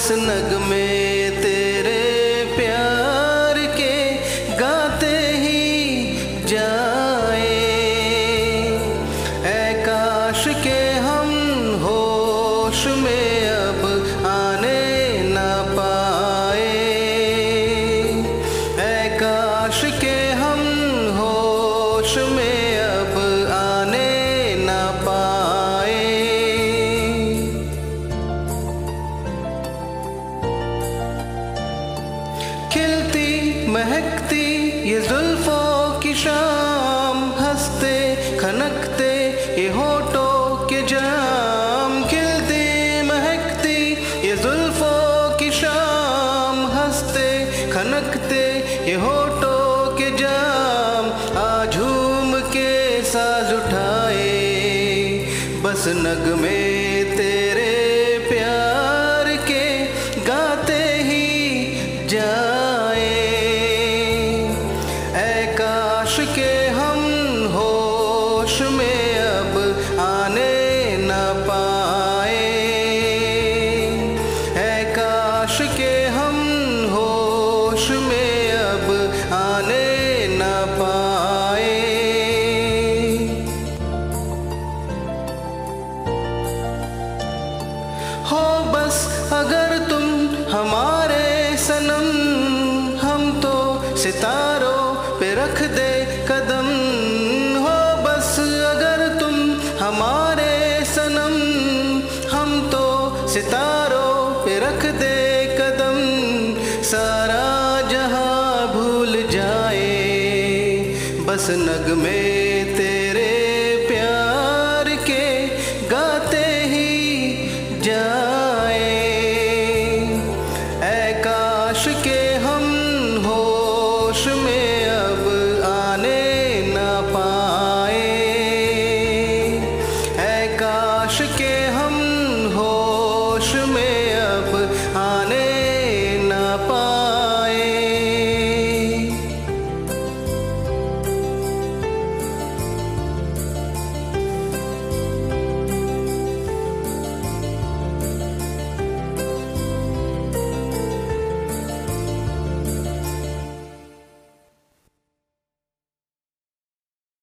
बस नगमे तेरे प्यार के गाते ही जाए। ऐ काश के हम होश में अब आने ना पाए। ऐ काश के हम होश में महकती ये जुल्फों की शाम, हँसते, खनकते, ये होठों के जाम, खिलती, महकती, ये जुल्फों की शाम, हँसते, खनकते, ये के जाम आ झूम के साज उठाए, बस नगमे के हम होश में अब आने न पाए। हो बस अगर तुम हमारे सनम, हम तो सितारों पे रख दे कदम। हो बस अगर तुम हमारे सनम, हम तो सितारों पे रख दे सारा जहाँ भूल जाए बस नगमे तेरे